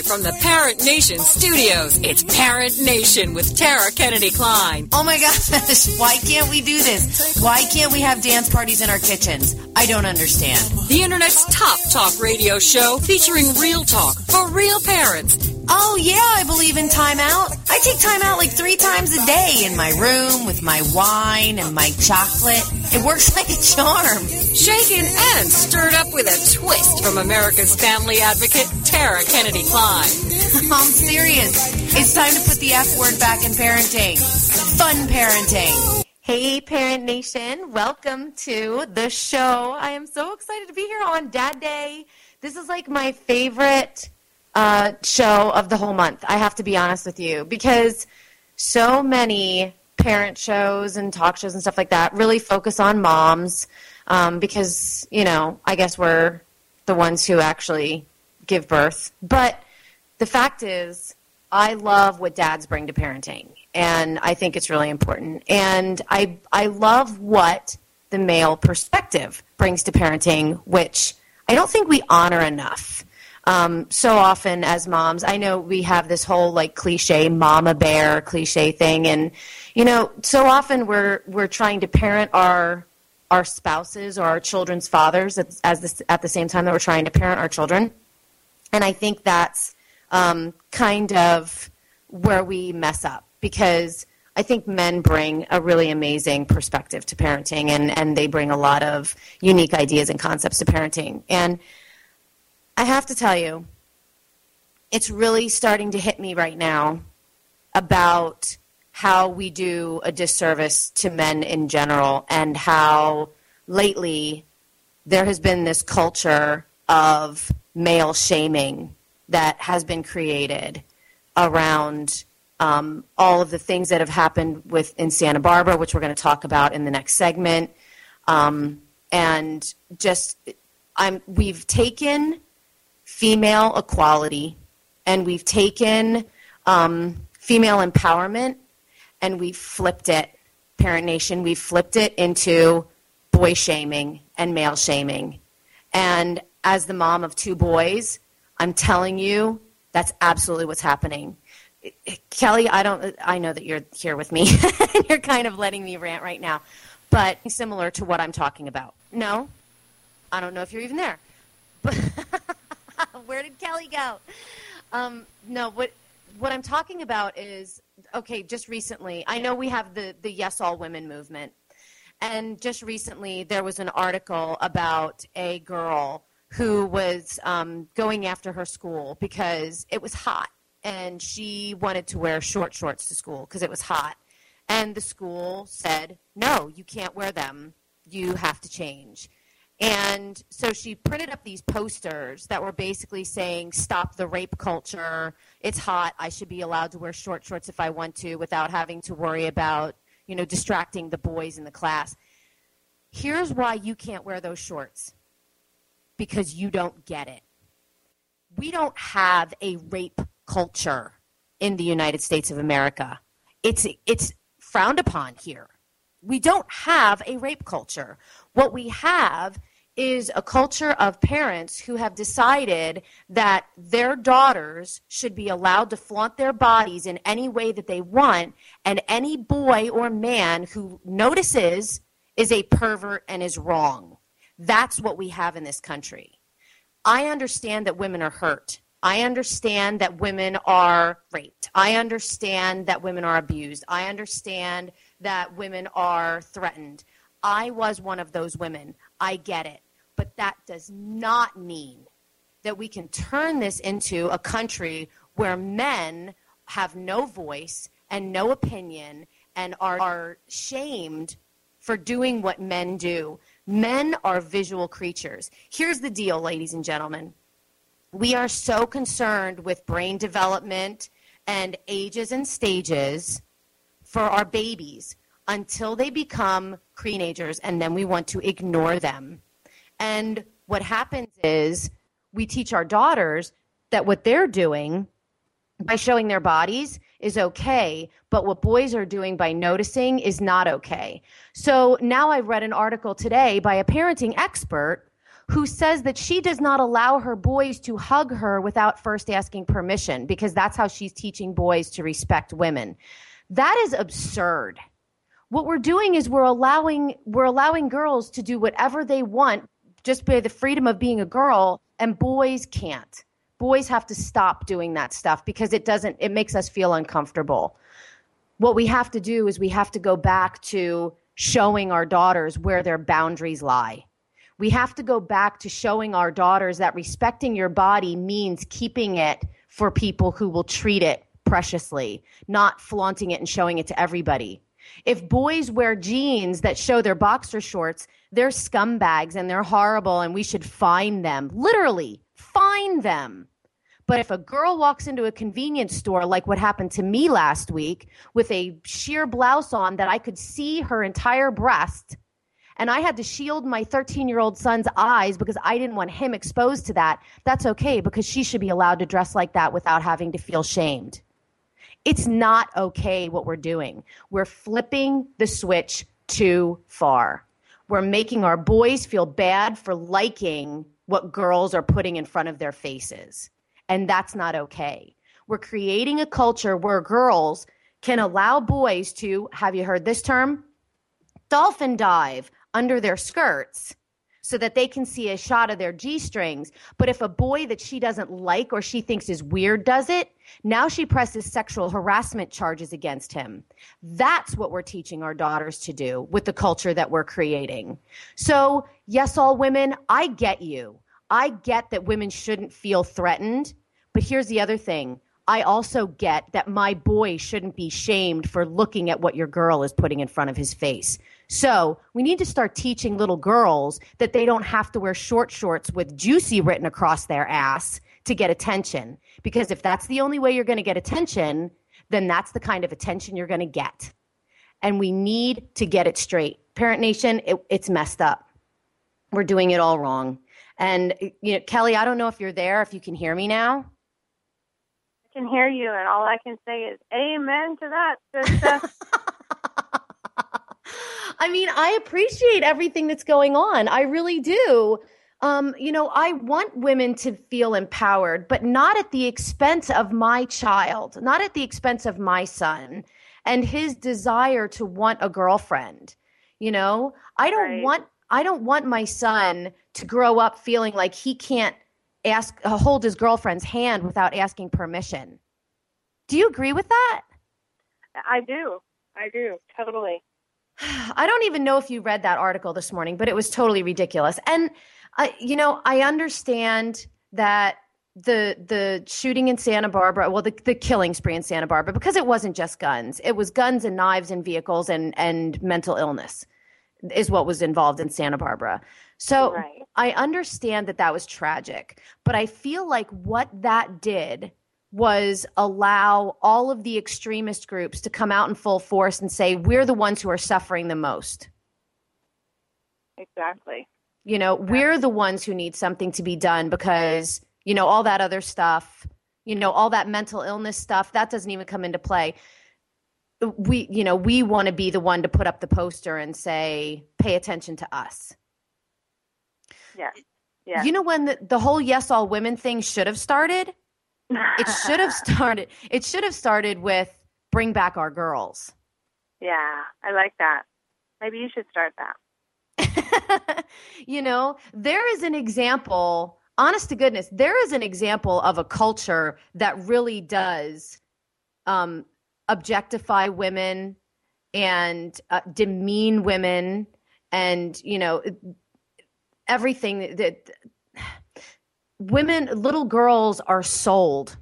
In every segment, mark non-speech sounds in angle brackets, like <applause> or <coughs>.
Live from the Parent Nation studios, it's Parent Nation with Tara Kennedy Klein. Oh my gosh, <laughs> why can't we do this? Why can't we have dance parties in our kitchens? I don't understand. The Internet's top talk radio show featuring real talk for real parents. Oh yeah, I believe in time out. I take time out like three times a day in my room with my wine and my chocolate. It works <laughs> like a charm. Shaken and stirred up with a twist from America's family advocate, Tara Kennedy Klein. <laughs> I'm serious. It's time to put the F word back in parenting. Fun parenting. Hey, Parent Nation. Welcome to the show. I am so excited to be here on Dad Day. This is like my favorite uh, show of the whole month. I have to be honest with you because so many parent shows and talk shows and stuff like that really focus on moms um, because you know I guess we're the ones who actually give birth. But the fact is, I love what dads bring to parenting, and I think it's really important. And I I love what the male perspective brings to parenting, which I don't think we honor enough. Um, so often as moms, I know we have this whole like cliche mama bear cliche thing, and you know, so often we're we're trying to parent our our spouses or our children's fathers at, as this, at the same time that we're trying to parent our children, and I think that's um, kind of where we mess up because I think men bring a really amazing perspective to parenting, and and they bring a lot of unique ideas and concepts to parenting, and I have to tell you, it's really starting to hit me right now about how we do a disservice to men in general and how lately there has been this culture of male shaming that has been created around um, all of the things that have happened with in Santa Barbara, which we're going to talk about in the next segment, um, and just I'm we've taken female equality, and we've taken um, female empowerment and we've flipped it, Parent Nation, we've flipped it into boy shaming and male shaming. And as the mom of two boys, I'm telling you, that's absolutely what's happening. Kelly, I don't I know that you're here with me. <laughs> you're kind of letting me rant right now. But similar to what I'm talking about. No? I don't know if you're even there. <laughs> Where did Kelly go? Um, no, what what I'm talking about is okay. Just recently, I know we have the the Yes All Women movement, and just recently there was an article about a girl who was um, going after her school because it was hot, and she wanted to wear short shorts to school because it was hot, and the school said, "No, you can't wear them. You have to change." And so she printed up these posters that were basically saying, Stop the rape culture. It's hot. I should be allowed to wear short shorts if I want to without having to worry about, you know, distracting the boys in the class. Here's why you can't wear those shorts because you don't get it. We don't have a rape culture in the United States of America. It's, it's frowned upon here. We don't have a rape culture. What we have is a culture of parents who have decided that their daughters should be allowed to flaunt their bodies in any way that they want, and any boy or man who notices is a pervert and is wrong. That's what we have in this country. I understand that women are hurt. I understand that women are raped. I understand that women are abused. I understand that women are threatened. I was one of those women. I get it. But that does not mean that we can turn this into a country where men have no voice and no opinion and are, are shamed for doing what men do. Men are visual creatures. Here's the deal, ladies and gentlemen. We are so concerned with brain development and ages and stages for our babies until they become teenagers, and then we want to ignore them. And what happens is we teach our daughters that what they're doing by showing their bodies is okay, but what boys are doing by noticing is not okay. So now I read an article today by a parenting expert who says that she does not allow her boys to hug her without first asking permission because that's how she's teaching boys to respect women. That is absurd. What we're doing is we're allowing we're allowing girls to do whatever they want just by the freedom of being a girl and boys can't. Boys have to stop doing that stuff because it doesn't it makes us feel uncomfortable. What we have to do is we have to go back to showing our daughters where their boundaries lie we have to go back to showing our daughters that respecting your body means keeping it for people who will treat it preciously, not flaunting it and showing it to everybody. If boys wear jeans that show their boxer shorts, they're scumbags and they're horrible and we should fine them. Literally, fine them. But if a girl walks into a convenience store, like what happened to me last week, with a sheer blouse on that I could see her entire breast, and I had to shield my 13 year old son's eyes because I didn't want him exposed to that, that's okay because she should be allowed to dress like that without having to feel shamed. It's not okay what we're doing. We're flipping the switch too far. We're making our boys feel bad for liking what girls are putting in front of their faces. And that's not okay. We're creating a culture where girls can allow boys to, have you heard this term? Dolphin dive under their skirts so that they can see a shot of their G strings. But if a boy that she doesn't like or she thinks is weird does it, now she presses sexual harassment charges against him. That's what we're teaching our daughters to do with the culture that we're creating. So, yes, all women, I get you. I get that women shouldn't feel threatened. But here's the other thing I also get that my boy shouldn't be shamed for looking at what your girl is putting in front of his face. So we need to start teaching little girls that they don't have to wear short shorts with juicy written across their ass to get attention. Because if that's the only way you're going to get attention, then that's the kind of attention you're going to get. And we need to get it straight. Parent Nation, it, it's messed up. We're doing it all wrong. And you know, Kelly, I don't know if you're there, if you can hear me now I can hear you, and all I can say is amen to that. <laughs> I mean, I appreciate everything that's going on. I really do. Um, you know, I want women to feel empowered, but not at the expense of my child, not at the expense of my son and his desire to want a girlfriend. You know, I don't right. want I don't want my son to grow up feeling like he can't ask uh, hold his girlfriend's hand without asking permission. Do you agree with that? I do. I do. Totally. <sighs> I don't even know if you read that article this morning, but it was totally ridiculous. And uh, you know, I understand that the the shooting in Santa Barbara, well, the the killing spree in Santa Barbara, because it wasn't just guns; it was guns and knives and vehicles and and mental illness is what was involved in Santa Barbara. So right. I understand that that was tragic, but I feel like what that did was allow all of the extremist groups to come out in full force and say, we're the ones who are suffering the most. Exactly. You know, exactly. we're the ones who need something to be done because, you know, all that other stuff, you know, all that mental illness stuff, that doesn't even come into play. We, you know, we want to be the one to put up the poster and say, pay attention to us. Yeah. Yeah. You know when the, the whole yes all women thing should have started? It should have <laughs> started it should have started with bring back our girls. Yeah, I like that. Maybe you should start that. <laughs> you know, there is an example, honest to goodness, there is an example of a culture that really does um, objectify women and uh, demean women and, you know, everything that, that women little girls are sold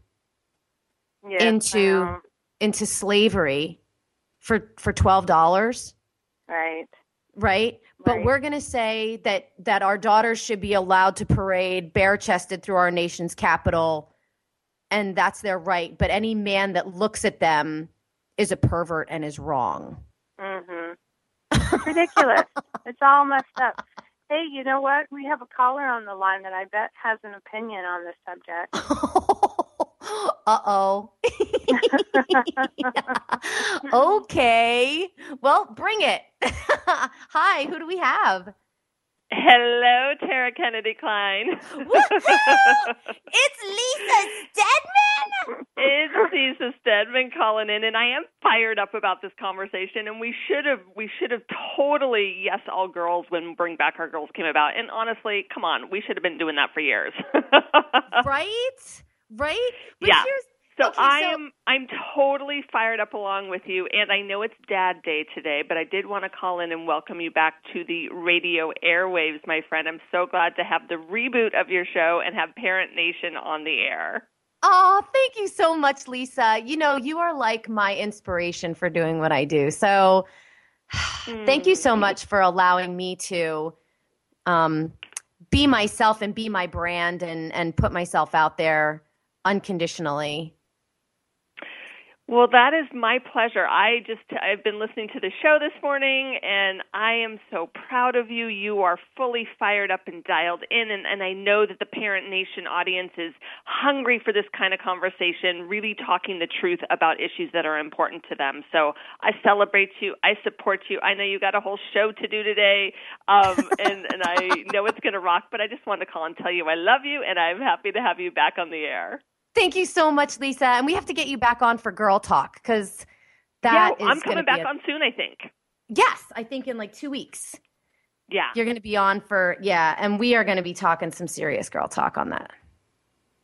into into slavery for for twelve dollars. Right. Right. But right. we're going to say that that our daughters should be allowed to parade bare chested through our nation's capital, and that's their right. But any man that looks at them is a pervert and is wrong. Mm-hmm. <laughs> It's ridiculous. it's all messed up. Hey, you know what? We have a caller on the line that I bet has an opinion on this subject. <laughs> uh oh. <laughs> <laughs> okay. Well, bring it. Hi, who do we have? Hello, Tara Kennedy Klein. it's Lisa Stedman. It's Lisa Stedman calling in, and I am fired up about this conversation. And we should have, we should have totally yes, all girls when Bring Back Our Girls came about. And honestly, come on, we should have been doing that for years. <laughs> right, right. But yeah. here's So Okay, I so- am I'm totally fired up along with you and I know it's dad day today, but I did want to call in and welcome you back to the radio airwaves, my friend. I'm so glad to have the reboot of your show and have Parent Nation on the air. Oh, thank you so much, Lisa. You know, you are like my inspiration for doing what I do. So <sighs> thank you so much for allowing me to um, be myself and be my brand and, and put myself out there unconditionally. Well, that is my pleasure. I just I've been listening to the show this morning and I am so proud of you. You are fully fired up and dialed in and, and I know that the Parent Nation audience is hungry for this kind of conversation, really talking the truth about issues that are important to them. So I celebrate you. I support you. I know you got a whole show to do today. Um <laughs> and, and I know it's gonna rock, but I just wanted to call and tell you I love you and I'm happy to have you back on the air. Thank you so much, Lisa. And we have to get you back on for Girl Talk because that yeah, is I'm coming back a- on soon, I think. Yes, I think in like two weeks. Yeah. You're going to be on for, yeah, and we are going to be talking some serious girl talk on that.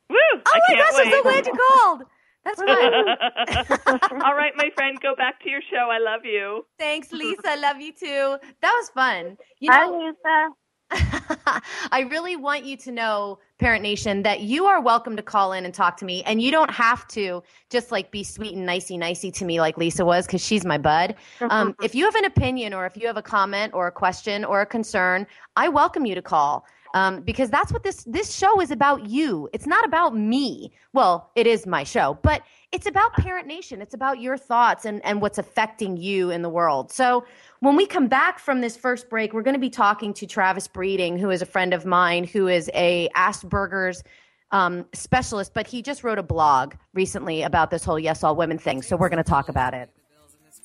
Woo! Oh I my can't gosh, I'm so wait. glad you called. That's fun. <laughs> <laughs> All right, my friend, go back to your show. I love you. Thanks, Lisa. Love you too. That was fun. You Hi, know, Lisa. <laughs> I really want you to know, Parent Nation, that you are welcome to call in and talk to me, and you don't have to just like be sweet and nicey nicey to me like Lisa was, because she's my bud. Um, if you have an opinion, or if you have a comment, or a question, or a concern, I welcome you to call. Um, because that's what this this show is about you. It's not about me. Well, it is my show, but it's about Parent Nation. It's about your thoughts and, and what's affecting you in the world. So when we come back from this first break, we're going to be talking to Travis Breeding, who is a friend of mine, who is a Asperger's um, specialist, but he just wrote a blog recently about this whole yes all women thing. So we're going to talk about it.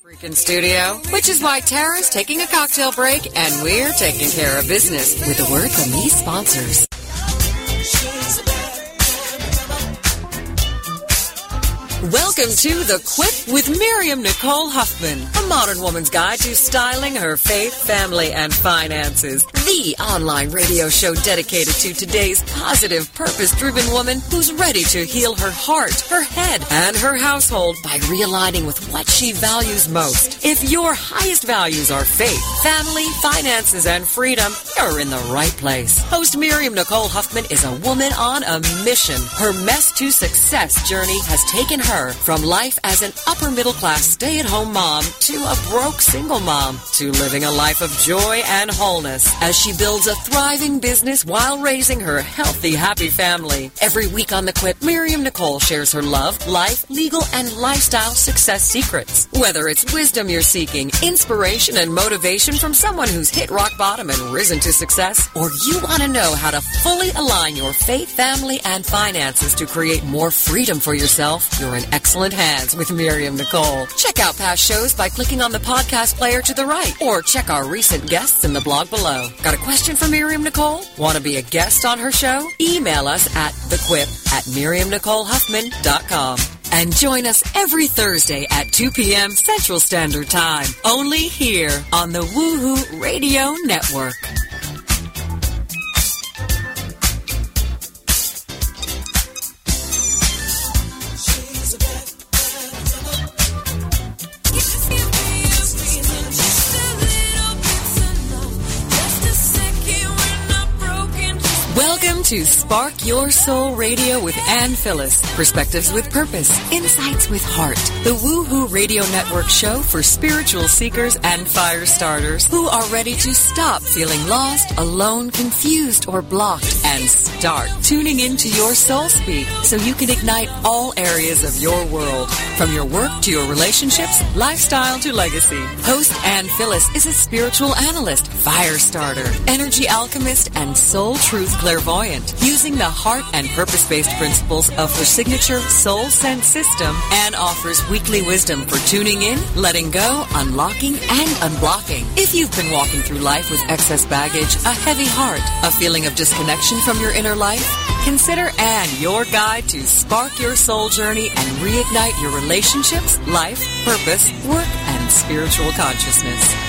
Freaking studio, which is why Tara's taking a cocktail break and we're taking care of business with a word from these sponsors. Welcome to The Quip with Miriam Nicole Huffman, a modern woman's guide to styling her faith, family, and finances. The online radio show dedicated to today's positive, purpose driven woman who's ready to heal her heart, her head, and her household by realigning with what she values most. If your highest values are faith, family, finances, and freedom, you're in the right place. Host Miriam Nicole Huffman is a woman on a mission. Her mess to success journey has taken her from life as an upper middle class stay at home mom to a broke single mom to living a life of joy and wholeness as she builds a thriving business while raising her healthy, happy family. Every week on The Quip, Miriam Nicole shares her love, life, legal, and lifestyle success secrets. Whether it's wisdom you're seeking, inspiration and motivation from someone who's hit rock bottom and risen to success, or you want to know how to fully align your faith, family, and finances to create more freedom for yourself, you're in excellent hands with Miriam Nicole. Check out past shows by clicking on the podcast player to the right, or check our recent guests in the blog below. Got a question for Miriam Nicole? Want to be a guest on her show? Email us at thequip at miriamnicolehuffman.com. And join us every Thursday at 2 p.m. Central Standard Time, only here on the Woohoo Radio Network. To Spark Your Soul Radio with Ann Phyllis. Perspectives with purpose, insights with heart. The Woohoo Radio Network show for spiritual seekers and fire starters who are ready to stop feeling lost, alone, confused, or blocked and start tuning into your soul speak so you can ignite all areas of your world. From your work to your relationships, lifestyle to legacy. Host Ann Phyllis is a spiritual analyst, fire starter, energy alchemist, and soul truth clairvoyant. Using the heart and purpose-based principles of her signature Soul Sense system and offers weekly wisdom for tuning in, letting go, unlocking, and unblocking. If you've been walking through life with excess baggage, a heavy heart, a feeling of disconnection from your inner life, consider Anne your guide to spark your soul journey and reignite your relationships, life, purpose, work, and spiritual consciousness.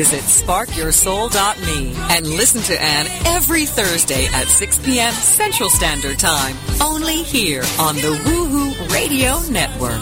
Visit sparkyoursoul.me and listen to Anne every Thursday at 6 p.m. Central Standard Time. Only here on the Woohoo Radio Network.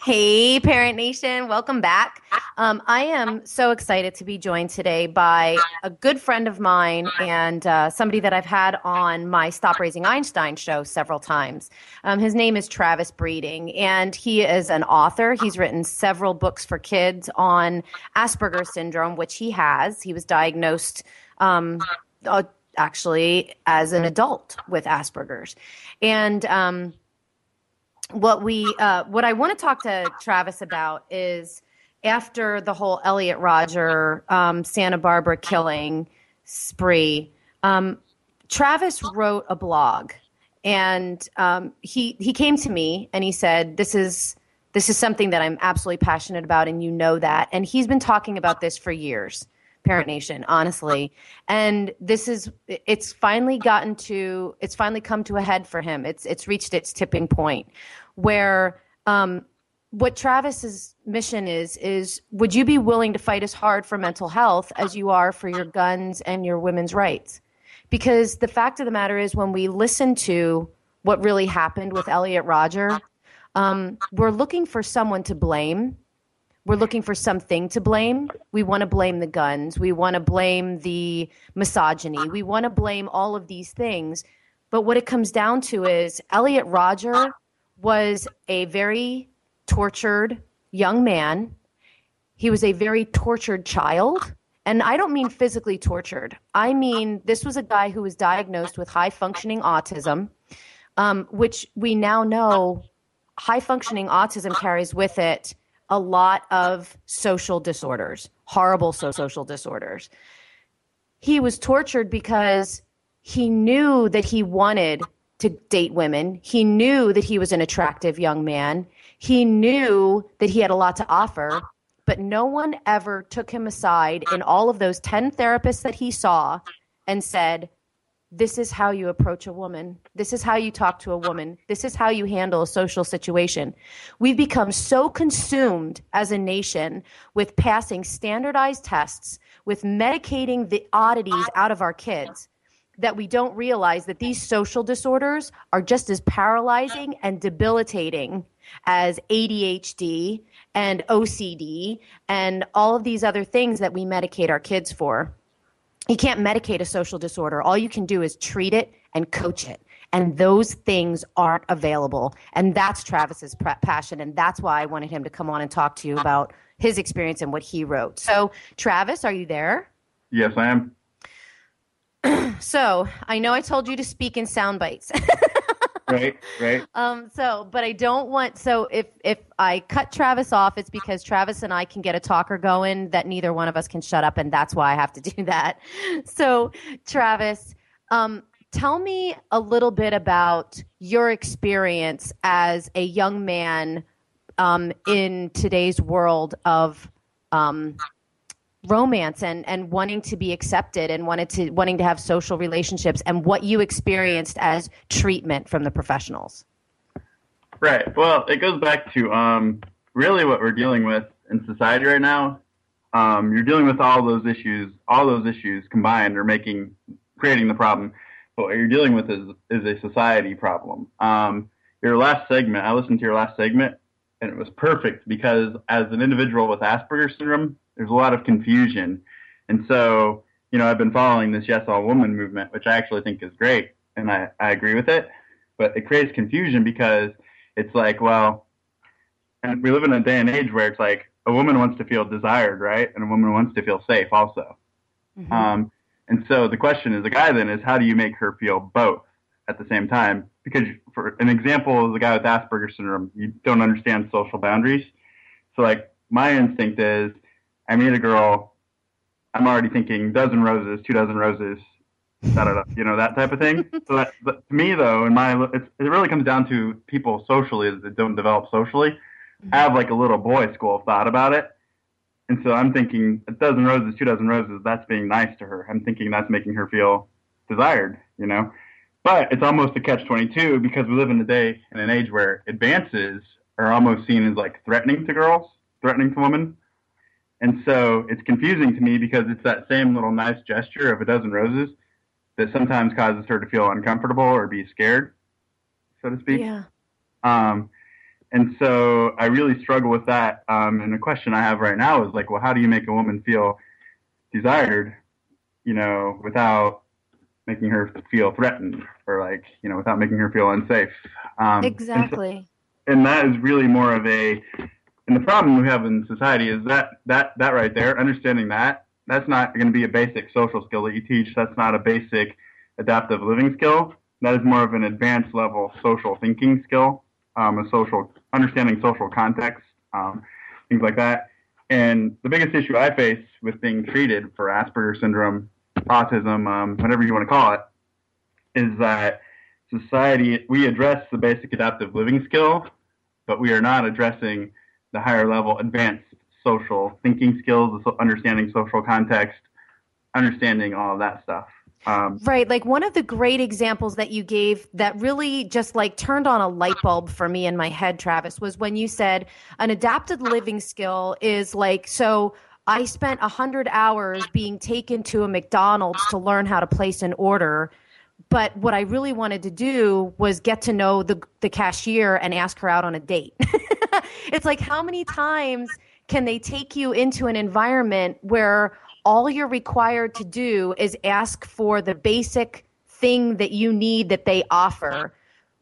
Hey, Parent Nation, welcome back. Um, I am so excited to be joined today by a good friend of mine and uh, somebody that I've had on my Stop Raising Einstein show several times. Um, his name is Travis Breeding, and he is an author. He's written several books for kids on Asperger's syndrome, which he has. He was diagnosed. Um, uh, actually, as an adult with Asperger's, and um, what we uh, what I want to talk to Travis about is after the whole Elliot Rodger um, Santa Barbara killing spree. Um, Travis wrote a blog, and um, he he came to me and he said, "This is." This is something that I'm absolutely passionate about, and you know that. And he's been talking about this for years, Parent Nation, honestly. And this is it's finally gotten to it's finally come to a head for him. It's it's reached its tipping point where um, what Travis's mission is is would you be willing to fight as hard for mental health as you are for your guns and your women's rights? Because the fact of the matter is, when we listen to what really happened with Elliot Rodger, um, we're looking for someone to blame. We're looking for something to blame. We want to blame the guns. We want to blame the misogyny. We want to blame all of these things. But what it comes down to is Elliot Rodger was a very tortured young man. He was a very tortured child. And I don't mean physically tortured. I mean, this was a guy who was diagnosed with high functioning autism, um, which we now know high functioning autism carries with it a lot of social disorders, horrible social disorders. He was tortured because he knew that he wanted to date women. He knew that he was an attractive young man. He knew that he had a lot to offer, but no one ever took him aside in all of those 10 therapists that he saw and said, This is how you approach a woman. This is how you talk to a woman. This is how you handle a social situation. We've become so consumed as a nation with passing standardized tests, with medicating the oddities out of our kids that we don't realize that these social disorders are just as paralyzing and debilitating as ADHD and OCD and all of these other things that we medicate our kids for. You can't medicate a social disorder. All you can do is treat it and coach it. And those things aren't available. And that's Travis's passion. And that's why I wanted him to come on and talk to you about his experience and what he wrote. So, Travis, are you there? Yes, I am. <clears throat> so I know I told you to speak in sound bites. <laughs> right, right. <laughs> Um, so, but I don't want. So if if I cut Travis off, it's because Travis and I can get a talker going that neither one of us can shut up, and that's why I have to <laughs> do that. So, Travis, um, tell me a little bit about your experience as a young man um, in today's world of um, romance and, and wanting to be accepted and wanted to wanting to have social relationships and what you experienced as treatment from the professionals. Right. Well, it goes back to um, really what we're dealing with in society right now. Um, you're dealing with all those issues. All those issues combined are making creating the problem. But what you're dealing with is is a society problem. Um, your last segment, I listened to your last segment, and it was perfect because as an individual with Asperger's syndrome, there's a lot of confusion, and so you know I've been following this Yes All Woman movement, which I actually think is great, and I, I agree with it. But it creates confusion because it's like, well, and we live in a day and age where it's like a woman wants to feel desired, right? And a woman wants to feel safe also. Mm-hmm. Um, and so the question is, the guy then is, how do you make her feel both at the same time? Because for an example the guy with Asperger's syndrome, you don't understand social boundaries. So like my instinct is, I meet a girl, I'm already thinking dozen roses, two dozen roses, da da da, you know that type of thing. <laughs> so that, to me though, in my it really comes down to people socially that don't develop socially mm-hmm. have like a little boy school thought about it. And so I'm thinking a dozen roses, two dozen roses, that's being nice to her. I'm thinking that's making her feel desired, you know. But it's almost a catch 22 because we live in a day and an age where advances are almost seen as like threatening to girls, threatening to women. And so it's confusing to me because it's that same little nice gesture of a dozen roses that sometimes causes her to feel uncomfortable or be scared, so to speak. Yeah. Um, and so I really struggle with that. Um, and the question I have right now is like, well, how do you make a woman feel desired, you know, without making her feel threatened or like, you know, without making her feel unsafe? Um, exactly. And, so, and that is really more of a, and the problem we have in society is that that that right there, understanding that that's not going to be a basic social skill that you teach. That's not a basic adaptive living skill. That is more of an advanced level social thinking skill, um, a social understanding social context, um, things like that. And the biggest issue I face with being treated for Asperger's syndrome, autism, um, whatever you want to call it, is that society we address the basic adaptive living skill, but we are not addressing the higher level advanced social thinking skills, understanding social context, understanding all of that stuff. Um, right. Like one of the great examples that you gave that really just like turned on a light bulb for me in my head, Travis, was when you said an adapted living skill is like, so I spent 100 hours being taken to a McDonald's to learn how to place an order. But what I really wanted to do was get to know the, the cashier and ask her out on a date. <laughs> it's like, how many times can they take you into an environment where all you're required to do is ask for the basic thing that you need that they offer?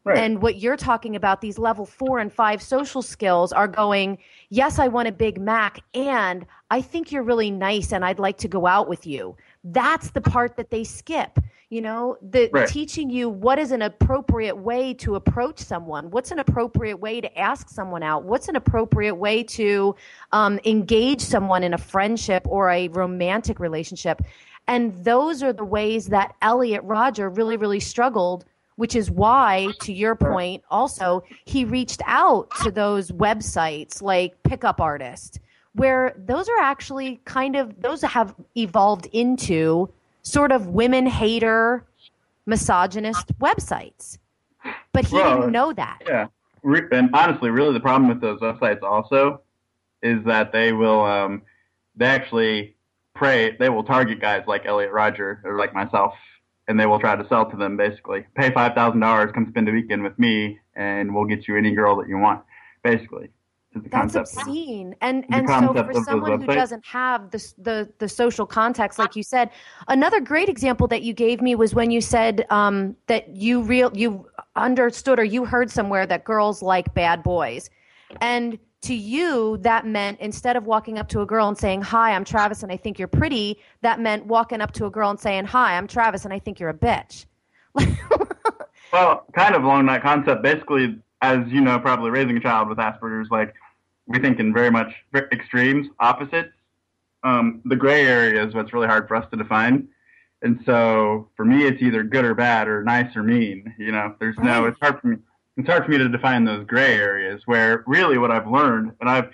Right. And what you're talking about, these level four and five social skills are going, yes, I want a Big Mac, and I think you're really nice and I'd like to go out with you. That's the part that they skip you know the right. teaching you what is an appropriate way to approach someone. What's an appropriate way to ask someone out? What's an appropriate way to um, engage someone in a friendship or a romantic relationship? And those are the ways that elliot rodger really really struggled which is why to your point also he reached out to those websites like pickup artist where those are actually kind of those have evolved into sort of women hater, misogynist websites. But he well, didn't know that. Yeah. And honestly, really, the problem with those websites also is that they will, um, they actually prey, they will target guys like Elliot Rodger or like myself, and they will try to sell to them basically. Pay $5,000, come spend a weekend with me, and we'll get you any girl that you want, basically That's obscene. And and so for someone who doesn't have the, the the social context, like you said, another great example that you gave me was when you said um, that you real you understood or you heard somewhere that girls like bad boys, and to you that meant instead of walking up to a girl and saying hi i'm travis and i think you're pretty that meant walking up to a girl and saying hi i'm travis and i think you're a bitch. <laughs> Well kind of along that concept basically as you know probably raising a child with asperger's like we think in very much extremes, opposites. Um, the gray area is what's really hard for us to define. And so for me, it's either good or bad or nice or mean. You know, there's no, it's hard for me. It's hard for me to define those gray areas where really what I've learned, and I've,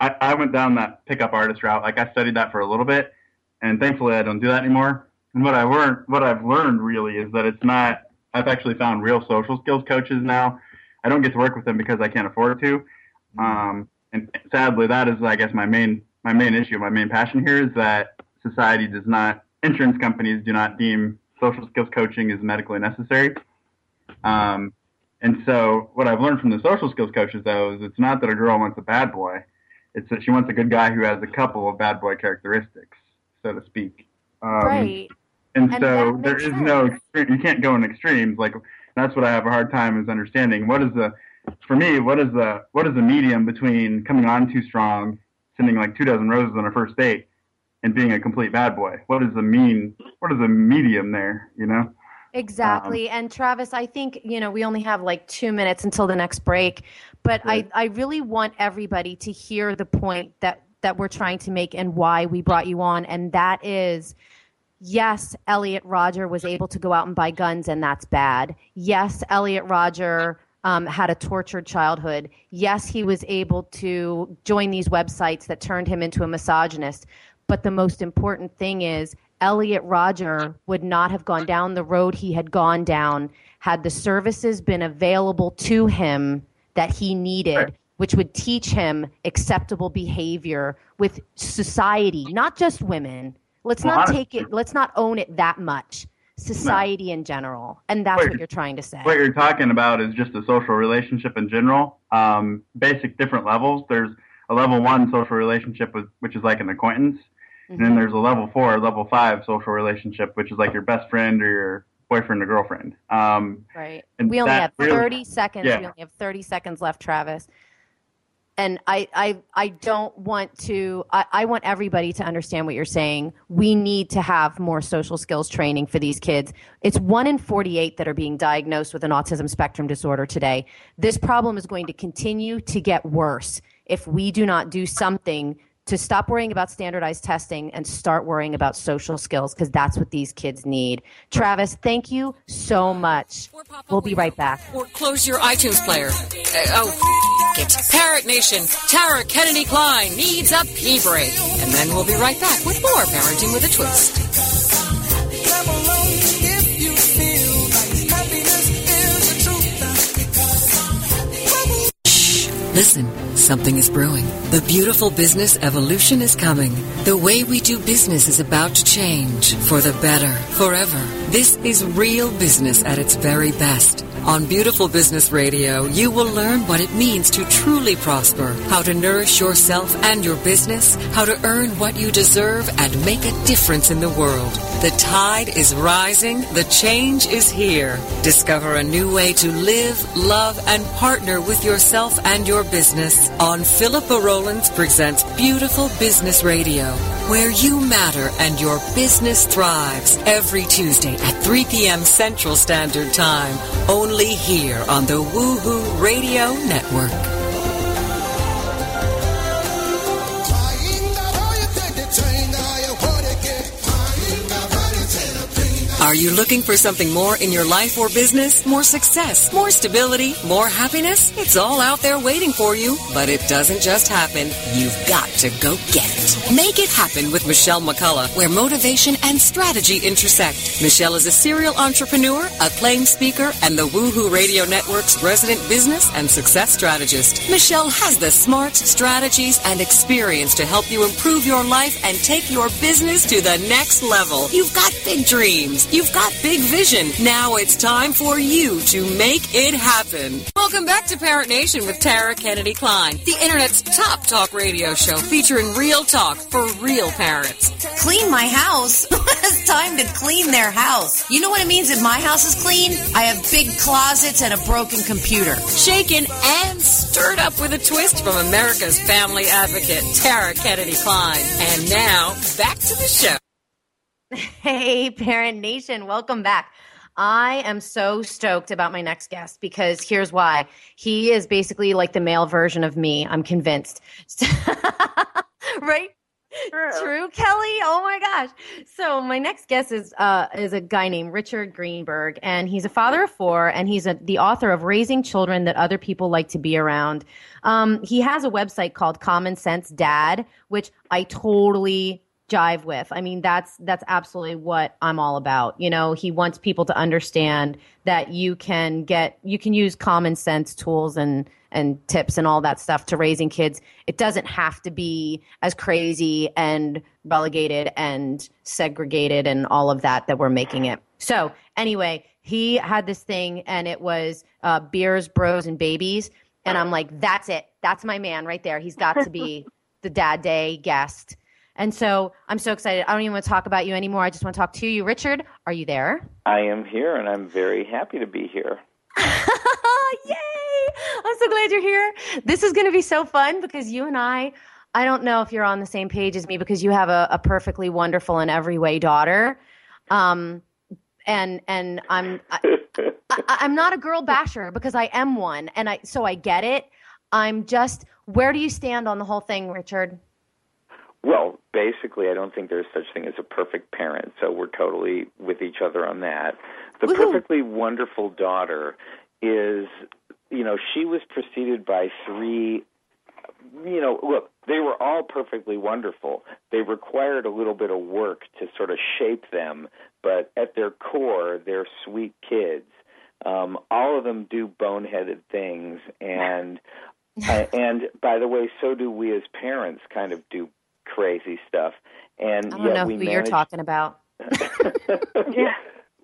I, I went down that pickup artist route. Like I studied that for a little bit, and thankfully I don't do that anymore. And what I learned, what I've learned really is that it's not. I've actually found real social skills coaches now. I don't get to work with them because I can't afford to. Um, and sadly, that is, I guess, my main my main issue, my main passion here is that society does not, insurance companies do not deem social skills coaching as medically necessary. Um, and so, what I've learned from the social skills coaches, though, is it's not that a girl wants a bad boy; it's that she wants a good guy who has a couple of bad boy characteristics, so to speak. Um, right. And, and so there is sense. no extreme. You can't go in extremes. Like that's what I have a hard time is understanding. What is the, for me, what is the what is the medium between coming on too strong sending like two dozen roses on a first date and being a complete bad boy. What is the mean? What is the medium there? You know. Exactly. Um, and Travis, I think, you know, we only have like two minutes until the next break, but right. I, I really want everybody to hear the point that, that we're trying to make and why we brought you on. And that is, yes, Elliot Rodger was able to go out and buy guns and that's bad. Yes, Elliot Rodger um, had a tortured childhood. Yes, he was able to join these websites that turned him into a misogynist. But the most important thing is Elliot Rodger would not have gone down the road he had gone down had the services been available to him that he needed, which would teach him acceptable behavior with society, not just women. Let's not take it, let's not own it that much society no. in general. And that's what, what, you're trying to say. What you're talking about is just a social relationship in general. Um, basic different levels. There's a level one social relationship, with, which is like an acquaintance. Mm-hmm. And then mm-hmm. there's a level four, level five social relationship, which is like your best friend or your boyfriend or girlfriend. Um, right. we only have 30 really, seconds. Yeah. We only have 30 seconds left, Travis and I, I, I don't want to, I, I want everybody to understand what you're saying. We need to have more social skills training for these kids. It's one in 48 that are being diagnosed with an autism spectrum disorder today. This problem is going to continue to get worse if we do not do something to stop worrying about standardized testing and start worrying about social skills because that's what these kids need. Travis, thank you so much. We'll be right back. Or close your iTunes player. Uh, oh, get Parent Nation. Tara Kennedy Klein needs a pee break. And then we'll be right back with more Parenting with a Twist. Listen, something is brewing. The beautiful business evolution is coming. The way we do business is about to change for the better, forever. This is real business at its very best. On Beautiful Business Radio, you will learn what it means to truly prosper, how to nourish yourself and your business, how to earn what you deserve, and make a difference in the world. The tide is rising, the change is here. Discover a new way to live, love, and partner with yourself and your business on Philippa Rollins Presents Beautiful Business Radio, where you matter and your business thrives every Tuesday at 3 p.m. Central Standard Time. Only here on the Woohoo Radio Network. Are you looking for something more in your life or business? More success, more stability, more happiness? It's all out there waiting for you, but it doesn't just happen. You've got to go get it. Make it happen with Michelle McCullough, where motivation and strategy intersect. Michelle is a serial entrepreneur, acclaimed speaker, and the Woohoo Radio Network's resident business and success strategist. Michelle has the smarts, strategies, and experience to help you improve your life and take your business to the next level. You've got big dreams. You've got big vision. Now it's time for you to make it happen. Welcome back to Parent Nation with Tara Kennedy Klein, the internet's top talk radio show featuring real talk for real parents. Clean my house. <laughs> it's time to clean their house. You know what it means if my house is clean? I have big closets and a broken computer. Shaken and stirred up with a twist from America's family advocate, Tara Kennedy Klein. And now, back to the show. <laughs> Hey, Parent Nation, welcome back. I am so stoked about my next guest because here's why. He is basically like the male version of me. I'm convinced. <laughs> right? True. True, Kelly. Oh my gosh. So my next guest is uh, is a guy named Richard Greenberg, and he's a father of four, and he's a, the author of Raising Children That Other People Like to Be Around. Um, he has a website called Common Sense Dad, which I totally jive with. I mean, that's that's absolutely what I'm all about. You know, he wants people to understand that you can get you can use common sense tools and and tips and all that stuff to raising kids. It doesn't have to be as crazy and relegated and segregated and all of that that we're making it. So, anyway, he had this thing and it was uh, beers, bros, and babies. And I'm like, that's it. That's my man right there. He's got to be <laughs> the dad day guest. And so I'm so excited. I don't even want to talk about you anymore. I just want to talk to you. Richard, are you there? I am here, and I'm very happy to be here. <laughs> Yay! I'm so glad you're here. This is going to be so fun because you and I, I don't know if you're on the same page as me because you have a, a perfectly wonderful in every way daughter. Um, and and I'm I, I, I'm not a girl basher because I am one, and I so I get it. I'm just where do you stand on the whole thing, Richard? Well, basically, I don't think there's such thing as a perfect parent, so we're totally with each other on that. The Woohoo. perfectly wonderful daughter is, you know, she was preceded by three. You know, look, they were all perfectly wonderful. They required a little bit of work to sort of shape them, but at their core, they're sweet kids. Um, all of them do boneheaded things, and <laughs> uh, and by the way, so do we as parents. Kind of do crazy stuff, and I don't yet know we who manage you're talking about. <laughs> yeah.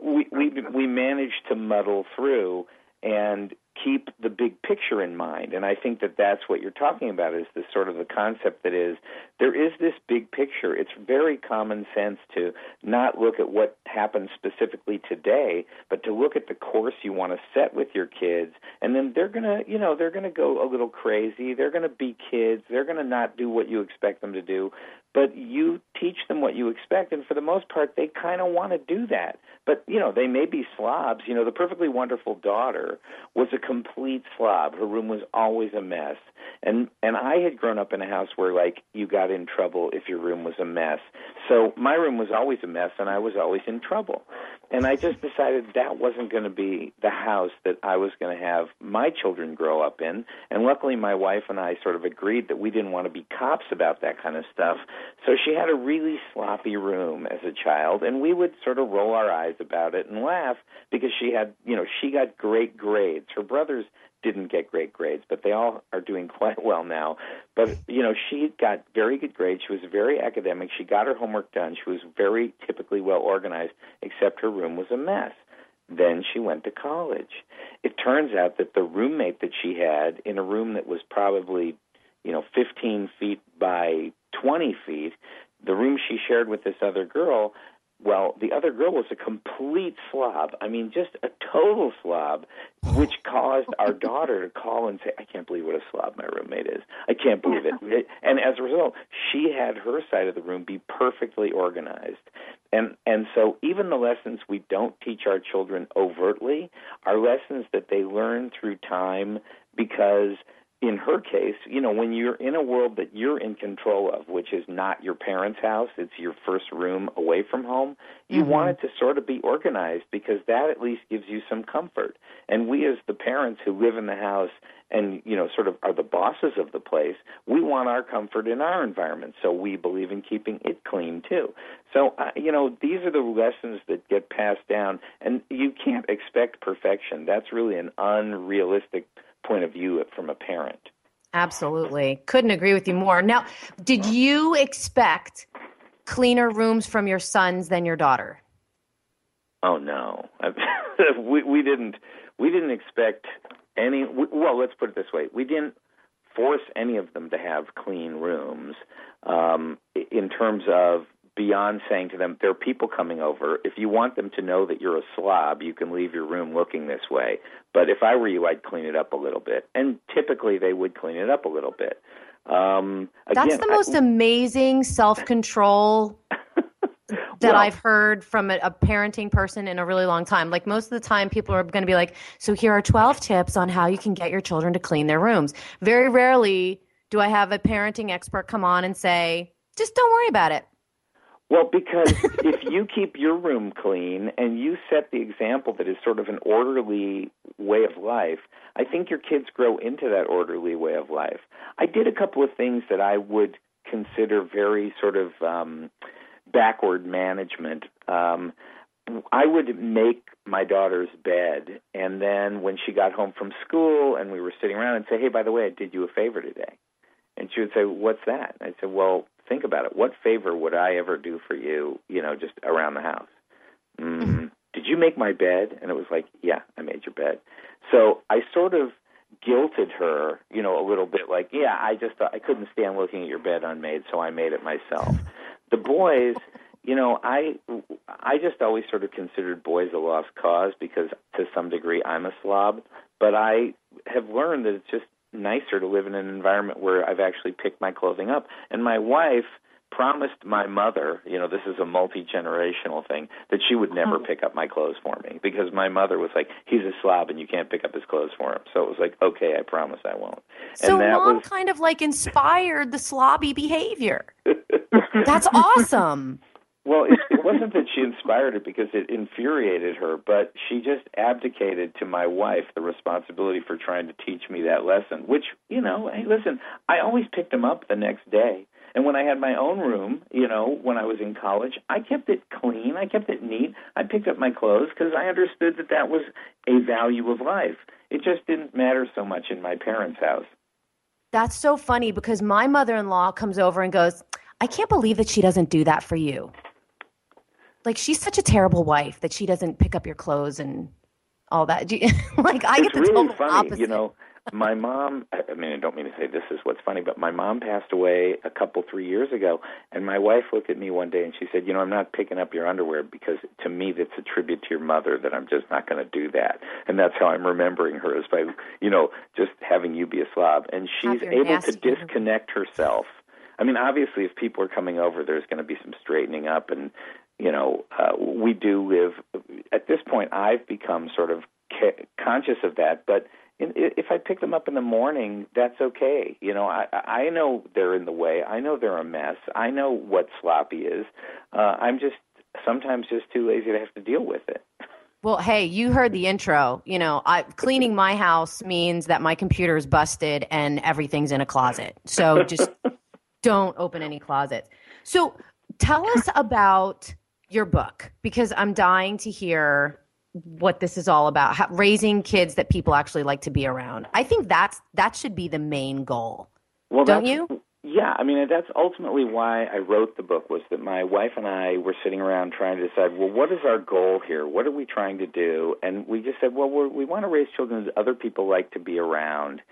we we we managed to muddle through and keep the big picture in mind. And i think that that's what you're talking about is the sort of the concept that is there is this big picture. It's very common sense to not look at what happens specifically today but to look at the course you want to set with your kids. And then they're going to you know they're going to go a little crazy. They're going to be kids. They're going to not do what you expect them to do but you teach them what you expect and for the most part they kind of want to do that. But you know they may be slobs. You know the perfectly wonderful daughter was a complete slob. Her room was always a mess. And and i had grown up in a house where like you got in trouble if your room was a mess. So my room was always a mess and i was always in trouble and i just decided that wasn't going to be the house that i was going to have my children grow up in and luckily my wife and i sort of agreed that we didn't want to be cops about that kind of stuff so she had a really sloppy room as a child, and we would sort of roll our eyes about it and laugh because she had, you know, she got great grades. Her brothers didn't get great grades, but they all are doing <laughs> quite well now. But, you know, she got very good grades. She was very academic. She got her homework done. She was very typically well organized, except her room was a mess. Then she went to college. It turns out that the roommate that she had in a room that was probably, you know, 15 feet by 20 feet, the room she shared with this other girl, well, the other girl was a complete slob. I mean, just a total slob, which caused our <laughs> daughter to call and say, I can't believe what a slob my roommate is. I can't believe it. And as a result, she had her side of the room be perfectly organized. And and so even the lessons we don't teach our children overtly are lessons that they learn through time because in her case, you know, when you're in a world that you're in control of, which is not your parents' house, it's your first room away from home, you Mm-hmm. want it to sort of be organized because that at least gives you some comfort. And we as the parents who live in the house and, you know, sort of are the bosses of the place, we want our comfort in our environment. So we believe in keeping it clean too. So, uh, you know, these are the lessons that get passed down and you can't expect perfection. That's really an unrealistic point of view from a parent. Absolutely. Couldn't agree with you more. Now, did you expect cleaner rooms from your sons than your daughter? Oh no, <laughs> we we didn't we didn't expect any. Well, let's put it this way: we didn't force any of them to have clean rooms. Um, in terms of beyond saying to them, there are people coming over. If you want them to know that you're a slob, you can leave your room looking this way. But if I were you, I'd clean it up a little bit. And typically, they would clean it up a little bit. Um, That's the most I, amazing self control <laughs> that Well- I've heard from a, a parenting person in a really long time. Like most of the time, people are going to be like, So here are 12 tips on how you can get your children to clean their rooms. Very rarely do I have a parenting expert come on and say, just don't worry about it. Well, because if you keep your room clean and you set the example that is sort of an orderly way of life, I think your kids grow into that orderly way of life. I did a couple of things that I would consider very sort of um, backward management. Um, I would make my daughter's bed, and then when she got home from school and we were sitting around, and say, "Hey, by the way, I did you a favor today," and she would say, "What's that?" I said, "Well, think about it. What favor would I ever do for you? You know, just around the house." Mm, did you make my bed? And it was like, "Yeah, I made your bed." So I sort of guilted her, you know, a little bit like, "Yeah, I just thought I couldn't stand looking at your bed unmade, so I made it myself." The boys you know, I I just always sort of considered boys a lost cause because to some degree I'm a slob, but I have learned that it's just nicer to live in an environment where I've actually picked my clothing up. And my wife promised my mother, you know, this is a multi generational thing, that she would never mm-hmm. pick up my clothes for me because my mother was like, he's a slob and you can't pick up his clothes for him. So it was like, okay, I promise I won't. So and that mom was, kind of like inspired the slobby behavior. <laughs> That's awesome. Well, it, it wasn't that she inspired it because it infuriated her, but she just abdicated to my wife the responsibility for trying to teach me that lesson. Which, you know, hey, listen, I always picked them up the next day. And when I had my own room, you know, when I was in college, I kept it clean. I kept it neat. I picked up my clothes because I understood that that was a value of life. It just didn't matter so much in my parents' house. That's so funny because my mother in law comes over and goes, I can't believe that she doesn't do that for you like she's such a terrible wife that she doesn't pick up your clothes and all that. You, <laughs> like I it's get the really total funny, opposite. you know. My mom, I mean, I don't mean to say this is what's funny, but my mom passed away a couple, three years ago, and my wife looked at me one day and she said, You know, I'm not picking up your underwear because to me that's a tribute to your mother that I'm just not going to do that. And that's how I'm remembering her is by, you know, just having you be a slob. And she's able to disconnect herself. I mean, obviously, if people are coming over, there's going to be some straightening up and you know, uh, we do live. At this point, I've become sort of ca- conscious of that. But in, if I pick them up in the morning, that's okay. You know, I I know they're in the way. I know they're a mess. I know what sloppy is. Uh, I'm just sometimes just too lazy to have to deal with it. Well, hey, you heard the intro. You know, I, cleaning my house means that my computer is busted and everything's in a closet. So <laughs> just don't open any closets. So tell us about your book because I'm dying to hear what this is all about how, raising kids that people actually like to be around. I think that's that should be the main goal. Well, Don't you? Yeah, I mean that's ultimately why I wrote the book was that my wife and I were sitting around trying to decide, well, what is our goal here? What are we trying to do? And we just said, well, we're, we want to raise children that other people like to be around.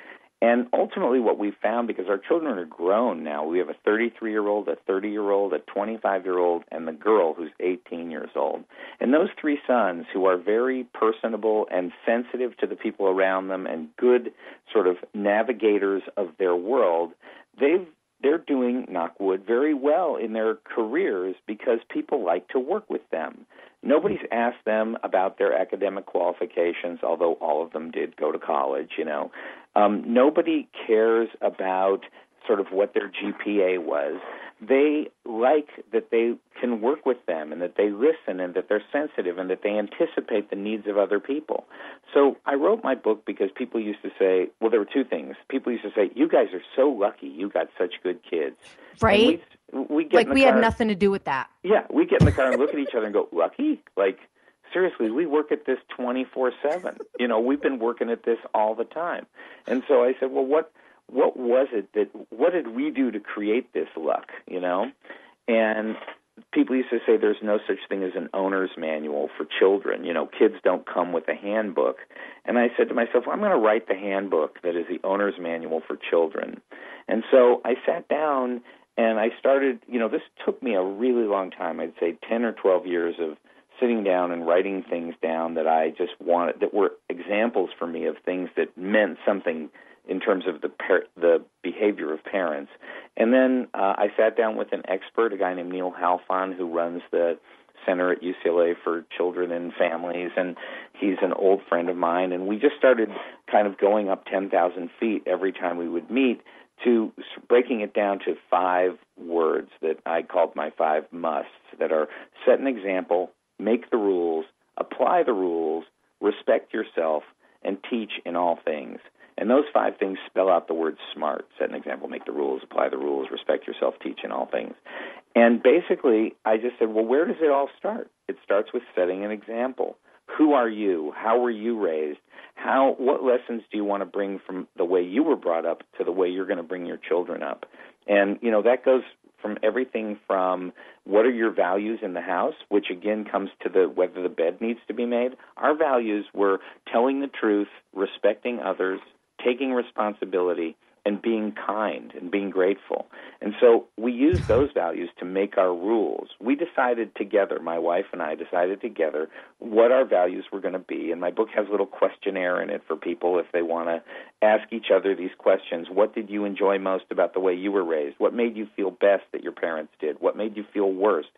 And ultimately, what we found, because our children are grown now, we have a 33 year old, a 30 year old, a 25 year old, and the girl who's 18 years old. And those three sons, who are very personable and sensitive to the people around them and good sort of navigators of their world, they've they're doing knockwood very well in their careers because people like to work with them. Nobody's asked them about their academic qualifications, although all of them did go to college, you know. Um, nobody cares about sort of what their GPA was. They like that they can work with them and that they listen and that they're sensitive and that they anticipate the needs of other people. So I wrote my book because people used to say, well, there were two things. People used to say, you guys are so lucky you got such good kids. And Right? We, we get Like we had nothing to do with that. yeah, we get in the car and look at each other and go, "Lucky?" Like seriously, we work at this 24/7. <laughs> You know, we've been working at this all the time. And so I said, "Well, what what was it that what did we do to create this luck, you know?" And people used to say there's no such thing as an owner's manual for children. You know, kids don't come with a handbook. And I said to myself, well, I'm going to write the handbook that is the owner's manual for children. And so I sat down and I started, you know, this took me a really long time. I'd say 10 or 12 years of sitting down and writing things down that I just wanted that were examples for me of things that meant something in terms of the par- the behavior of parents. And then uh, I sat down with an expert, a guy named Neil Halfon, who runs the center at UCLA for children and families, and he's an old friend of mine. And we just started kind of going up 10,000 feet every time we would meet to breaking it down to five words that I called my five musts that are set an example, make the rules, apply the rules, respect yourself, and teach in all things. And those five things spell out the word smart. Set an example, make the rules, apply the rules, respect yourself, teach in all things. And basically, I just said, well, where does it all start? It starts with setting an example. Who are you? How were you raised? How what lessons do you want to bring from the way you were brought up to the way you're going to bring your children up? And you know, that goes from everything from what are your values in the house, which again comes to the whether the bed needs to be made. Our values were telling the truth, respecting others, taking responsibility, and being kind and being grateful. And so we use <laughs> those values to make our rules. We decided together, my wife and I decided together what our values were going to be. And my book has a little questionnaire in it for people if they want to ask each other these questions. What did you enjoy most about the way you were raised? What made you feel best that your parents did? What made you feel worst?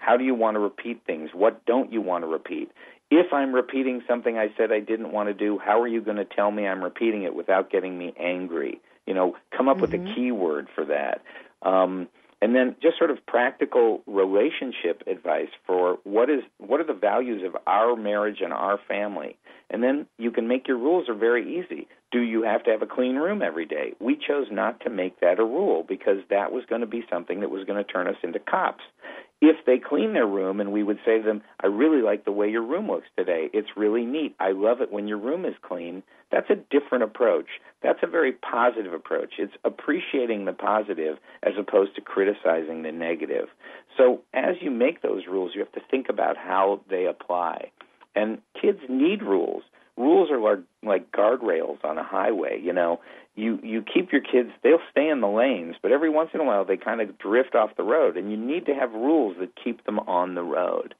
How do you want to repeat things? What don't you want to repeat? If I'm repeating something I said I didn't want to do, how are you going to tell me I'm repeating it without getting me angry? You know, come up mm-hmm. with a mm-hmm. keyword for that. Um, and then just sort of practical relationship advice for what is what are the values of our marriage and our family and then you can make your rules are very easy do you have to have a clean room every day we chose not to make that a rule because that was going to be something that was going to turn us into cops if they clean their room and we would say to them, I really like the way your room looks today. It's really neat. I love it when your room is clean. That's a different approach. That's a very positive approach. It's appreciating the positive as opposed to criticizing the negative. So as you make those rules, you have to think about how they apply. And kids need rules. Rules are like, like guardrails on a highway, you know? You you keep your kids they'll stay in the lanes but every once in a while they kind of drift off the road and you need to have rules that keep them on the road.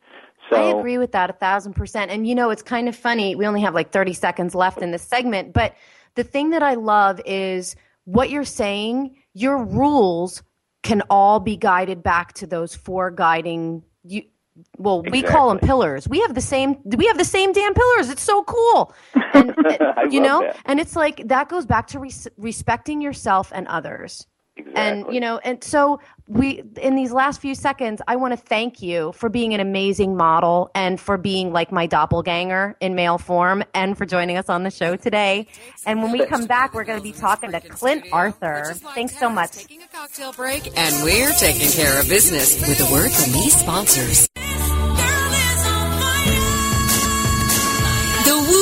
So i agree with that a thousand percent. And you know it's kind of funny we only have like 30 seconds left in this segment but the thing that i love is what you're saying your rules can all be guided back to those four guiding you well exactly. we call them pillars we have the same we have the same damn pillars it's so cool and, <laughs> you know that. and it's like that goes back to res- respecting yourself and others Exactly. And you know, and so we in these last few seconds, I want to thank you for being an amazing model and for being like my doppelganger in male form and for joining us on the show today. And when we come back, we're going to be talking to Clint Arthur. Thanks so much. Taking a cocktail break, and we're taking care of business with a word from these sponsors. Woo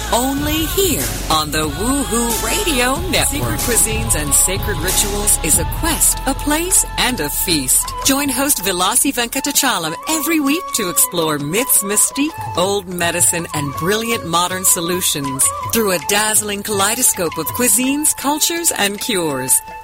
only here on the Woohoo Radio Network. Secret Cuisines and Sacred Rituals is a quest, a place, and a feast. Join host Vilasi Venkatachalam every week to explore myths, mystique, old medicine, and brilliant modern solutions through a dazzling kaleidoscope of cuisines, cultures, and cures.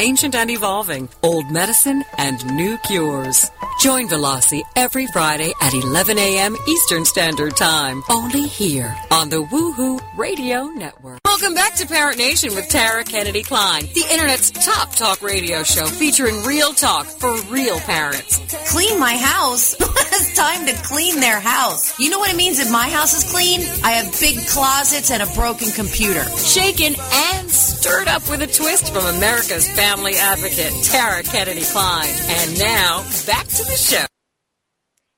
ancient and evolving, old medicine, and new cures. Join Vilasi every Friday at 11 a.m. Eastern Standard Time, only here on the Woohoo Radio Network. Welcome back to Parent Nation with Tara Kennedy Kline, the Internet's top talk radio show featuring real talk for real parents. Clean my house. <laughs> it's time to clean their house. You know what it means if my house is clean? I have big closets and a broken computer. Shaken and stirred up with a twist from America's family advocate, Tara Kennedy Kline. And now, back to the show.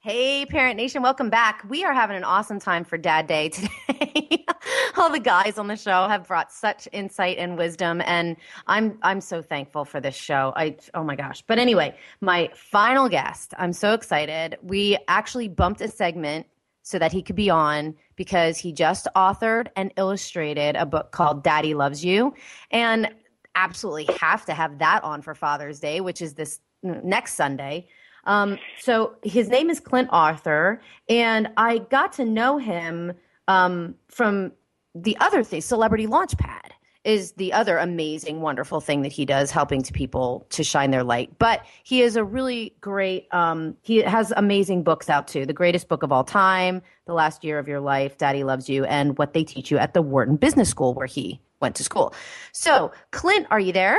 Hey, Parent Nation, welcome back. We are having an awesome time for Dad Day today. <laughs> All the guys on the show have brought such insight and wisdom, and I'm I'm so thankful for this show. I oh my gosh. But anyway, my final guest, I'm so excited. We actually bumped a segment so that he could be on because he just authored and illustrated a book called Daddy Loves You, and absolutely have to have that on for Father's Day, which is this next Sunday. Um, so his name is Clint Arthur, and I got to know him um, from the other thing, Celebrity Launchpad is the other amazing, wonderful thing that he does, helping to people to shine their light. But he is a really great. Um, he has amazing books out too. The greatest book of all time, The Last Year of Your Life, Daddy Loves You, and What They Teach You at the Wharton Business School, where he went to school. So, Clint, are you there?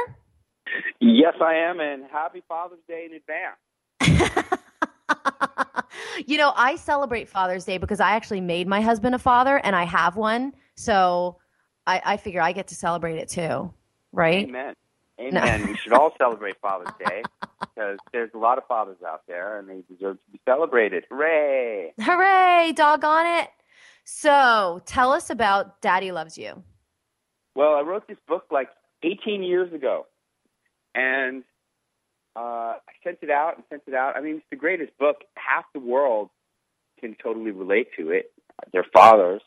Yes, I am, and happy Father's Day in advance. <laughs> you know, I celebrate Father's Day because I actually made my husband a father and I have one. So I, I figure I get to celebrate it too. Right? Amen. Amen. No. we should all celebrate Father's <laughs> Day because there's a lot of fathers out there and they deserve to be celebrated. Hooray! Hooray! Doggone it. So tell us about Daddy Loves You. Well, I wrote this book like 18 years ago. And uh, I sent it out and sent it out. I mean, it's the greatest book. Half the world can totally relate to it. They're fathers,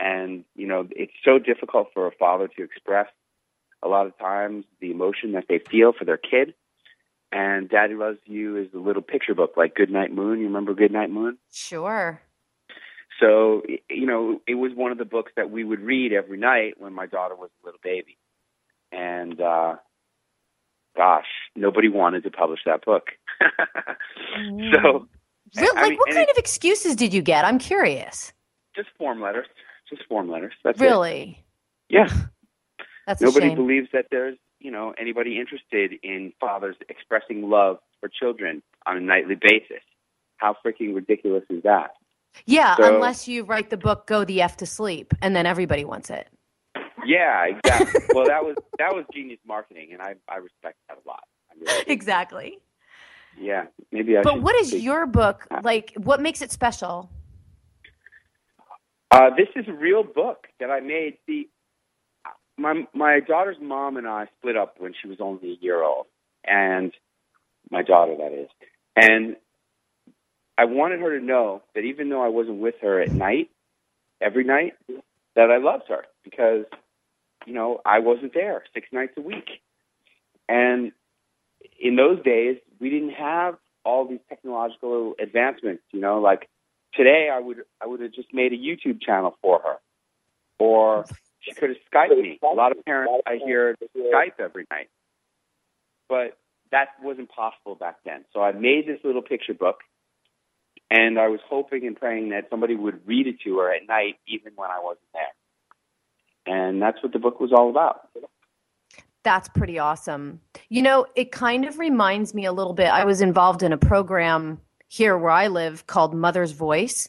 and you know, it's so difficult for a father to express a lot of times the emotion that they feel for their kid. And Daddy Loves You is a little picture book like Goodnight Moon. You remember Goodnight Moon? Sure. So, you know, it was one of the books that we would read every night when my daughter was a little baby. And uh gosh, nobody wanted to publish that book. <laughs> mm. So, Real, like, mean, what kind of excuses did you get? I'm curious. Just form letters. Just form letters. That's really. It. Yeah. <laughs> That's nobody believes that there's you know anybody interested in fathers expressing love for children on a nightly basis. How freaking ridiculous is that? Yeah, so, unless you write the book "Go the F to Sleep" and then everybody wants it. Yeah, exactly. <laughs> well, that was that was genius marketing, and I I respect that a lot. Really exactly. Yeah, maybe I. But what is your book like? What makes it special? Uh, this is a real book that I made. See, my my daughter's mom and I split up when she was only a year old, and my daughter that is, and I wanted her to know that even though I wasn't with her at night, every night, that I loved her because you know, I wasn't there six nights a week. And in those days, we didn't have all these technological advancements, you know, like today I would I would have just made a YouTube channel for her. Or she could have Skyped me. A lot of parents I hear Skype every night. But that wasn't possible back then. So I made this little picture book and I was hoping and praying that somebody would read it to her at night even when I wasn't there and that's what the book was all about. That's pretty awesome. You know, it kind of reminds me a little bit. I was involved in a program here where I live called Mother's Voice.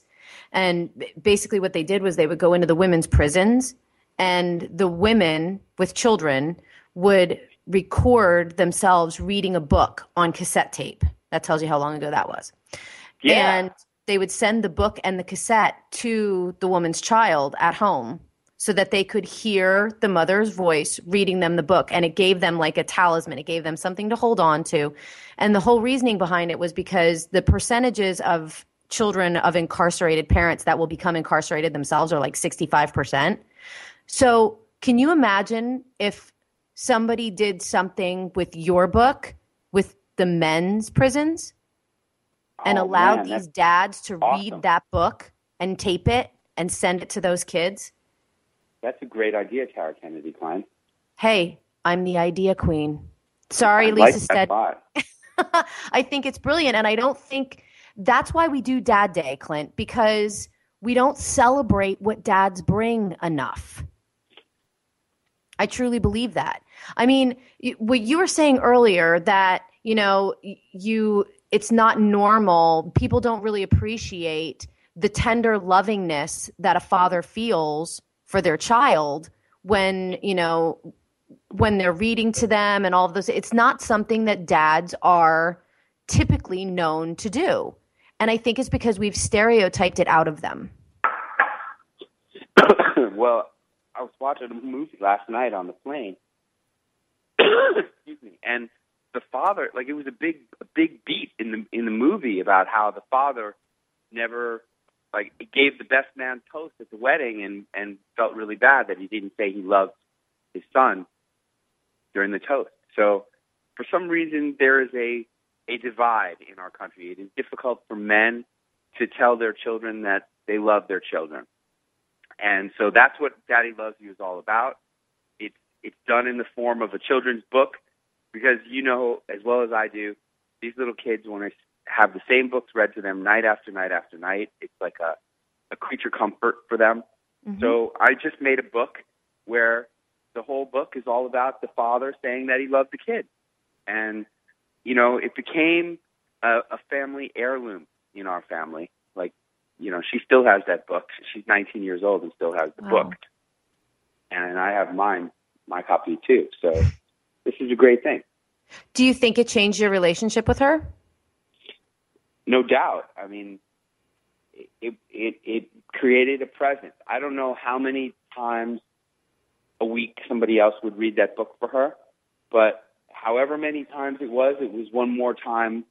And basically, what they did was they would go into the women's prisons, and the women with children would record themselves reading a book on cassette tape. That tells you how long ago that was. Yeah. And they would send the book and the cassette to the woman's child at home so that they could hear the mother's voice reading them the book. And it gave them like a talisman, it gave them something to hold on to. And the whole reasoning behind it was because the percentages of children of incarcerated parents that will become incarcerated themselves are like 65%. So, can you imagine if somebody did something with your book with the men's prisons and Oh, allowed man, these dads to awesome. read that book and tape it and send it to those kids? That's a great idea, Tara Kennedy Kline. Hey, I'm the idea queen. Sorry, I Lisa like that Stead. a lot. <laughs> I think it's brilliant. And I don't think that's why we do Dad Day, Clint, because we don't celebrate what dads bring enough. I truly believe that. I mean, what you were saying earlier that, you know, you it's not normal. People don't really appreciate the tender lovingness that a father feels for their child when, you know, when they're reading to them and all of those. It's not something that dads are typically known to do. And I think it's because we've stereotyped it out of them. <coughs> well, I was watching a movie last night on the plane. <coughs> Excuse me. And the father, like it was a big, a big beat in the in the movie about how the father never, like, gave the best man toast at the wedding, and and felt really bad that he didn't say he loved his son during the toast. So, for some reason, there is a a divide in our country. It is difficult for men to tell their children that they love their children. And so that's what Daddy Loves You is all about. It's it's done in the form of a children's book because you know as well as I do, these little kids want to have the same books read to them night after night after night. It's like a a creature comfort for them. Mm-hmm. So I just made a book where the whole book is all about the father saying that he loved the kid. And you know, it became a, a family heirloom in our family. Like, you know, she still has that book. She's 19 years old and still has the Wow. book. And I have mine, my copy too. So this is a great thing. Do you think it changed your relationship with her? No doubt. I mean, it, it, it created a presence. I don't know how many times a week somebody else would read that book for her, but however many times it was, it was one more time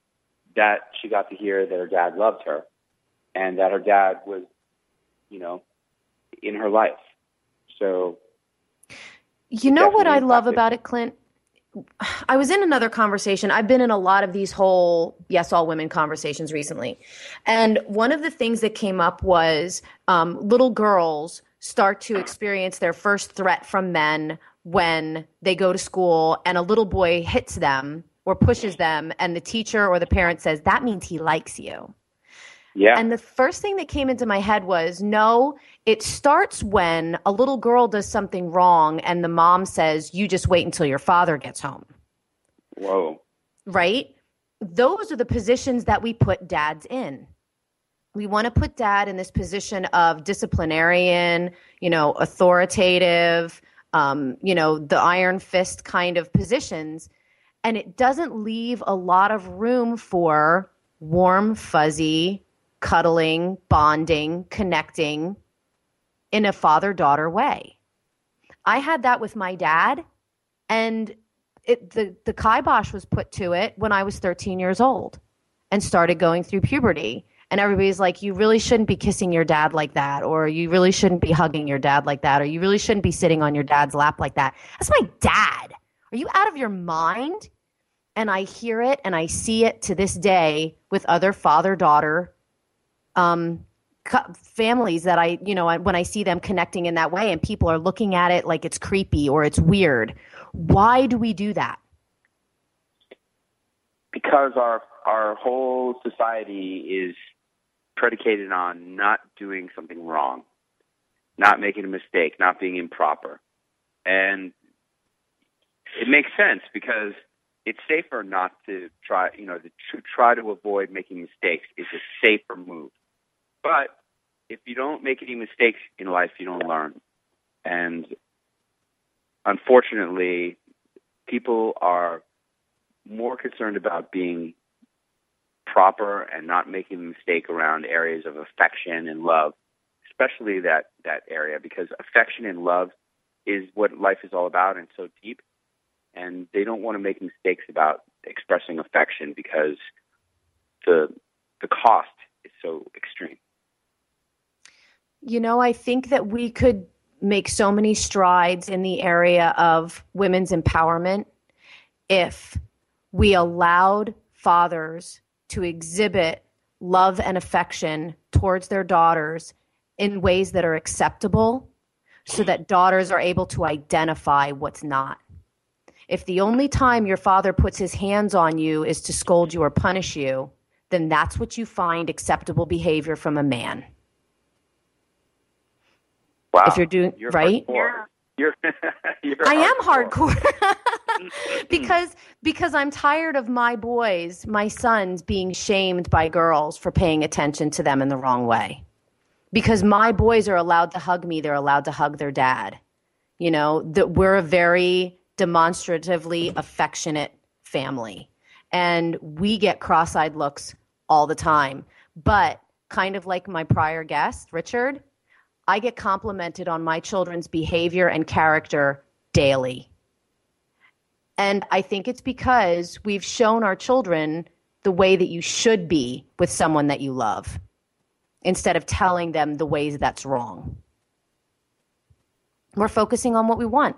that she got to hear that her dad loved her and that her dad was, you know, in her life. So You know what I love about it, Clint? I was in another conversation. I've been in a lot of these whole yes, all women conversations recently. And one of the things that came up was um, little girls start to experience their first threat from men when they go to school and a little boy hits them or pushes them, and the teacher or the parent says, That means he likes you. Yeah, And the first thing that came into my head was no, it starts when a little girl does something wrong and the mom says, You just wait until your father gets home, whoa, right? Those are the positions that we put dads in. We want to put dad in this position of disciplinarian, you know, authoritative, um, you know, the iron fist kind of positions. And it doesn't leave a lot of room for warm, fuzzy, cuddling, bonding, connecting in a father daughter way. I had that with my dad, and it, the, the kibosh was put to it when I was 13 years old and started going through puberty. And everybody's like, you really shouldn't be kissing your dad like that, or you really shouldn't be hugging your dad like that, or you really shouldn't be sitting on your dad's lap like that. That's my dad. Are you out of your mind? And I hear it and I see it to this day with other father daughter um, families that I, you know, when I see them connecting in that way and people are looking at it like it's creepy or it's weird. Why do we do that? because our our whole society is predicated on not doing something wrong, not making a mistake, not being improper. And it makes sense because it's safer not to try, you know, to tr- try to avoid making mistakes is a safer move. But if you don't make any mistakes in life, you don't learn. And unfortunately, people are more concerned about being proper and not making a mistake around areas of affection and love, especially that that area, because affection and love is what life is all about and so deep. And they don't want to make mistakes about expressing affection because the the cost is so extreme. You know, I think that we could make so many strides in the area of women's empowerment if we allowed fathers to exhibit love and affection towards their daughters in ways that are acceptable so that daughters are able to identify what's not. If the only time your father puts his hands on you is to scold you or punish you, then that's what you find acceptable behavior from a man. Wow. If you're doing You're right, hardcore. You're, <laughs> you're I am hardcore. hardcore <laughs> mm-hmm. because because I'm tired of my boys, my sons being shamed by girls for paying attention to them in the wrong way. Because my boys are allowed to hug me, they're allowed to hug their dad. You know, that we're a very demonstratively affectionate family. And we get cross-eyed looks all the time. But kind of like my prior guest, Richard, I get complimented on my children's behavior and character daily. And I think it's because we've shown our children the way that you should be with someone that you love instead of telling them the ways that's wrong. We're focusing on what we want.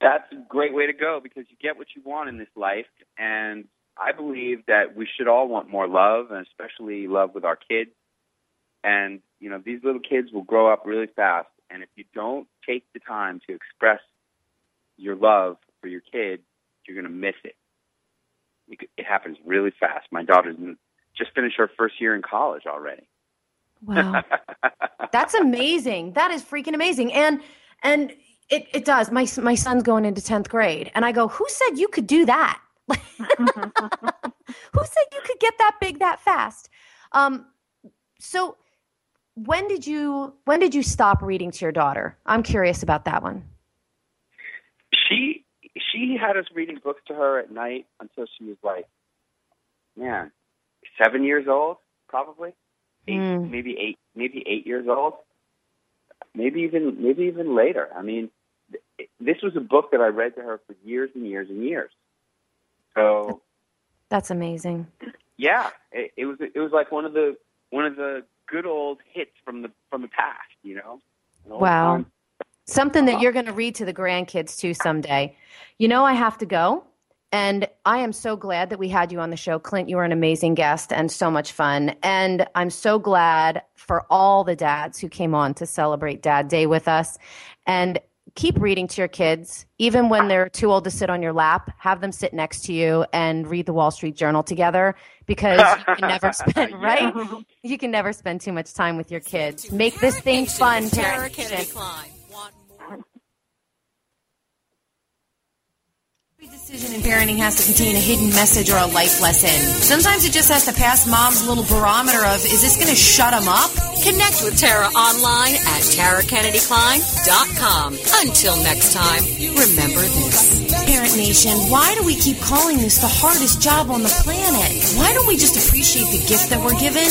That's a great way to go because you get what you want in this life. And I believe that we should all want more love, and especially love with our kids. And, you know, these little kids will grow up really fast. And if you don't take the time to express your love for your kid, you're going to miss it. It happens really fast. My daughter's just finished her first year in college already. Wow. <laughs> That's amazing. That is freaking amazing. And and it, it does. My my son's going into 10th grade and I go, "Who said you could do that?" <laughs> <laughs> Who said you could get that big that fast? Um so when did you when did you stop reading to your daughter? I'm curious about that one. she she had us reading books to her at night until she was like, man, seven years old, probably eight, Mm. maybe eight, maybe eight years old, maybe even maybe even later. I mean, th- this was a book that I read to her for years and years and years. So That's amazing. yeah, it, it was it was like one of the one of the good old hits from the from the past, you know. Wow. time. Something that uh-huh. you're going to read to the grandkids too someday. You know, I have to go. And I am so glad that we had you on the show. Clint, you were an amazing guest and so much fun. And I'm so glad for all the dads who came on to celebrate Dad Day with us. And keep reading to your kids, even when they're too old to sit on your lap. Have them sit next to you and read the Wall Street Journal together because you can never <laughs> spend, Yeah. right? You can never spend too much time with your kids. Make this thing fun, parent. Decision in parenting has to contain a hidden message or a life lesson. Sometimes it just has to pass mom's little barometer of, is this going to shut them up? Connect with Tara online at tarakennedykline.com. Until next time, remember this. Parent Nation, why do we keep calling this the hardest job on the planet? Why don't we just appreciate the gift that we're given